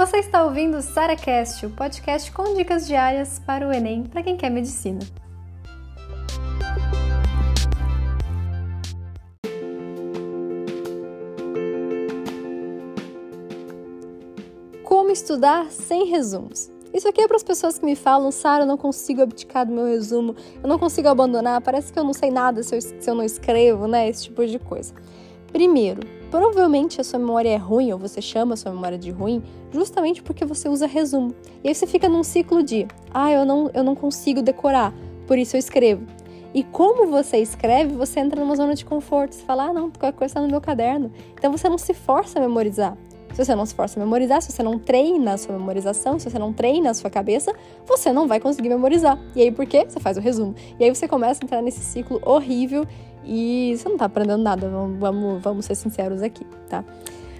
Você está ouvindo o SaraCast, o podcast com dicas diárias para o Enem para quem quer medicina. Como estudar sem resumos? Isso aqui é para as pessoas que me falam, Sara, eu não consigo abdicar do meu resumo, eu não consigo abandonar, parece que eu não sei nada se eu, se eu não escrevo, né? Esse tipo de coisa. Primeiro, provavelmente a sua memória é ruim, ou você chama a sua memória de ruim, justamente porque você usa resumo. E aí você fica num ciclo de, ah, eu não, eu não consigo decorar, por isso eu escrevo. E como você escreve, você entra numa zona de conforto. Você fala, ah, não, qualquer coisa está no meu caderno. Então você não se força a memorizar. Se você não se força a memorizar, se você não treina a sua memorização, se você não treina a sua cabeça, você não vai conseguir memorizar. E aí por quê? Você faz o resumo. E aí você começa a entrar nesse ciclo horrível e você não tá aprendendo nada, vamos, vamos ser sinceros aqui, tá?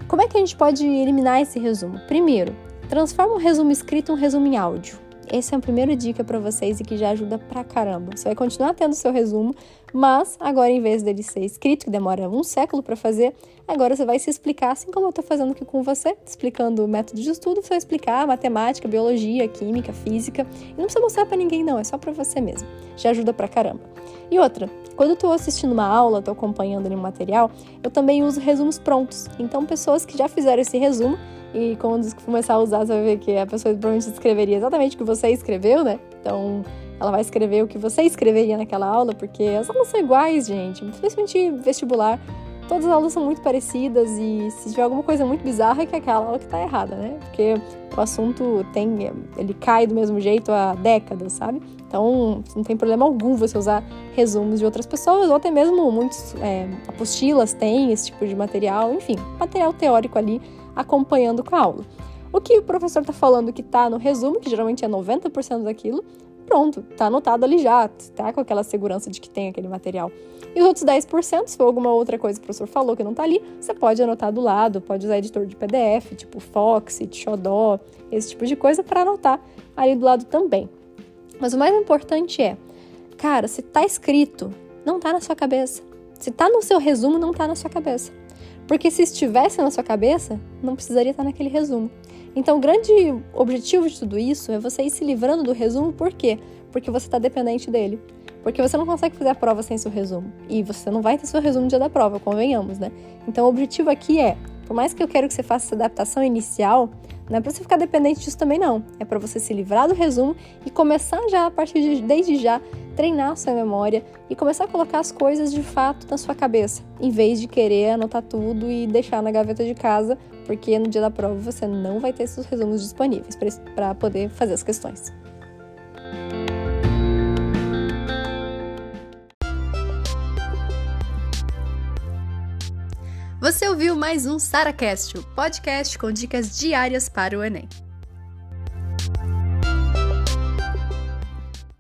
Como é que a gente pode eliminar esse resumo? Primeiro, transforma um resumo escrito em um resumo em áudio. Essa é a primeira dica para vocês e que já ajuda pra caramba. Você vai continuar tendo seu resumo, mas agora em vez dele ser escrito, que demora um século para fazer, agora você vai se explicar, assim como eu estou fazendo aqui com você, explicando o método de estudo, você vai explicar matemática, biologia, química, física, e não precisa mostrar para ninguém não, é só para você mesmo. Já ajuda pra caramba. E outra, quando eu estou assistindo uma aula, estou acompanhando ali um material, eu também uso resumos prontos. Então, pessoas que já fizeram esse resumo e quando começar a usar, você vai ver que a pessoa provavelmente escreveria exatamente o que você escreveu, né? Então, ela vai escrever o que você escreveria naquela aula, porque as aulas são iguais, gente. Principalmente vestibular. Todas as aulas são muito parecidas e se tiver alguma coisa muito bizarra é que é aquela aula que tá errada, né? Porque o assunto tem, ele cai do mesmo jeito há décadas, sabe? Então não tem problema algum você usar resumos de outras pessoas ou até mesmo muitos é, apostilas têm esse tipo de material, enfim, material teórico ali acompanhando com a aula. O que o professor está falando que está no resumo, que geralmente é 90% daquilo, pronto, tá anotado ali já, tá com aquela segurança de que tem aquele material. E os outros 10%, se for alguma outra coisa que o professor falou que não tá ali, você pode anotar do lado, pode usar editor de PDF, tipo Foxit, Xodó, esse tipo de coisa para anotar ali do lado também. Mas o mais importante é, cara, se tá escrito, não tá na sua cabeça. Se tá no seu resumo, não tá na sua cabeça. Porque se estivesse na sua cabeça, não precisaria estar naquele resumo. Então, o grande objetivo de tudo isso é você ir se livrando do resumo, por quê? Porque você está dependente dele. Porque você não consegue fazer a prova sem seu resumo. E você não vai ter seu resumo no dia da prova, convenhamos, né? Então, o objetivo aqui é, por mais que eu quero que você faça essa adaptação inicial, não é para você ficar dependente disso também, não. É para você se livrar do resumo e começar já, a partir de desde já, treinar sua memória e começar a colocar as coisas de fato na sua cabeça, em vez de querer anotar tudo e deixar na gaveta de casa, porque no dia da prova você não vai ter esses resumos disponíveis para poder fazer as questões. Você ouviu mais um SaraCast, o podcast com dicas diárias para o Enem.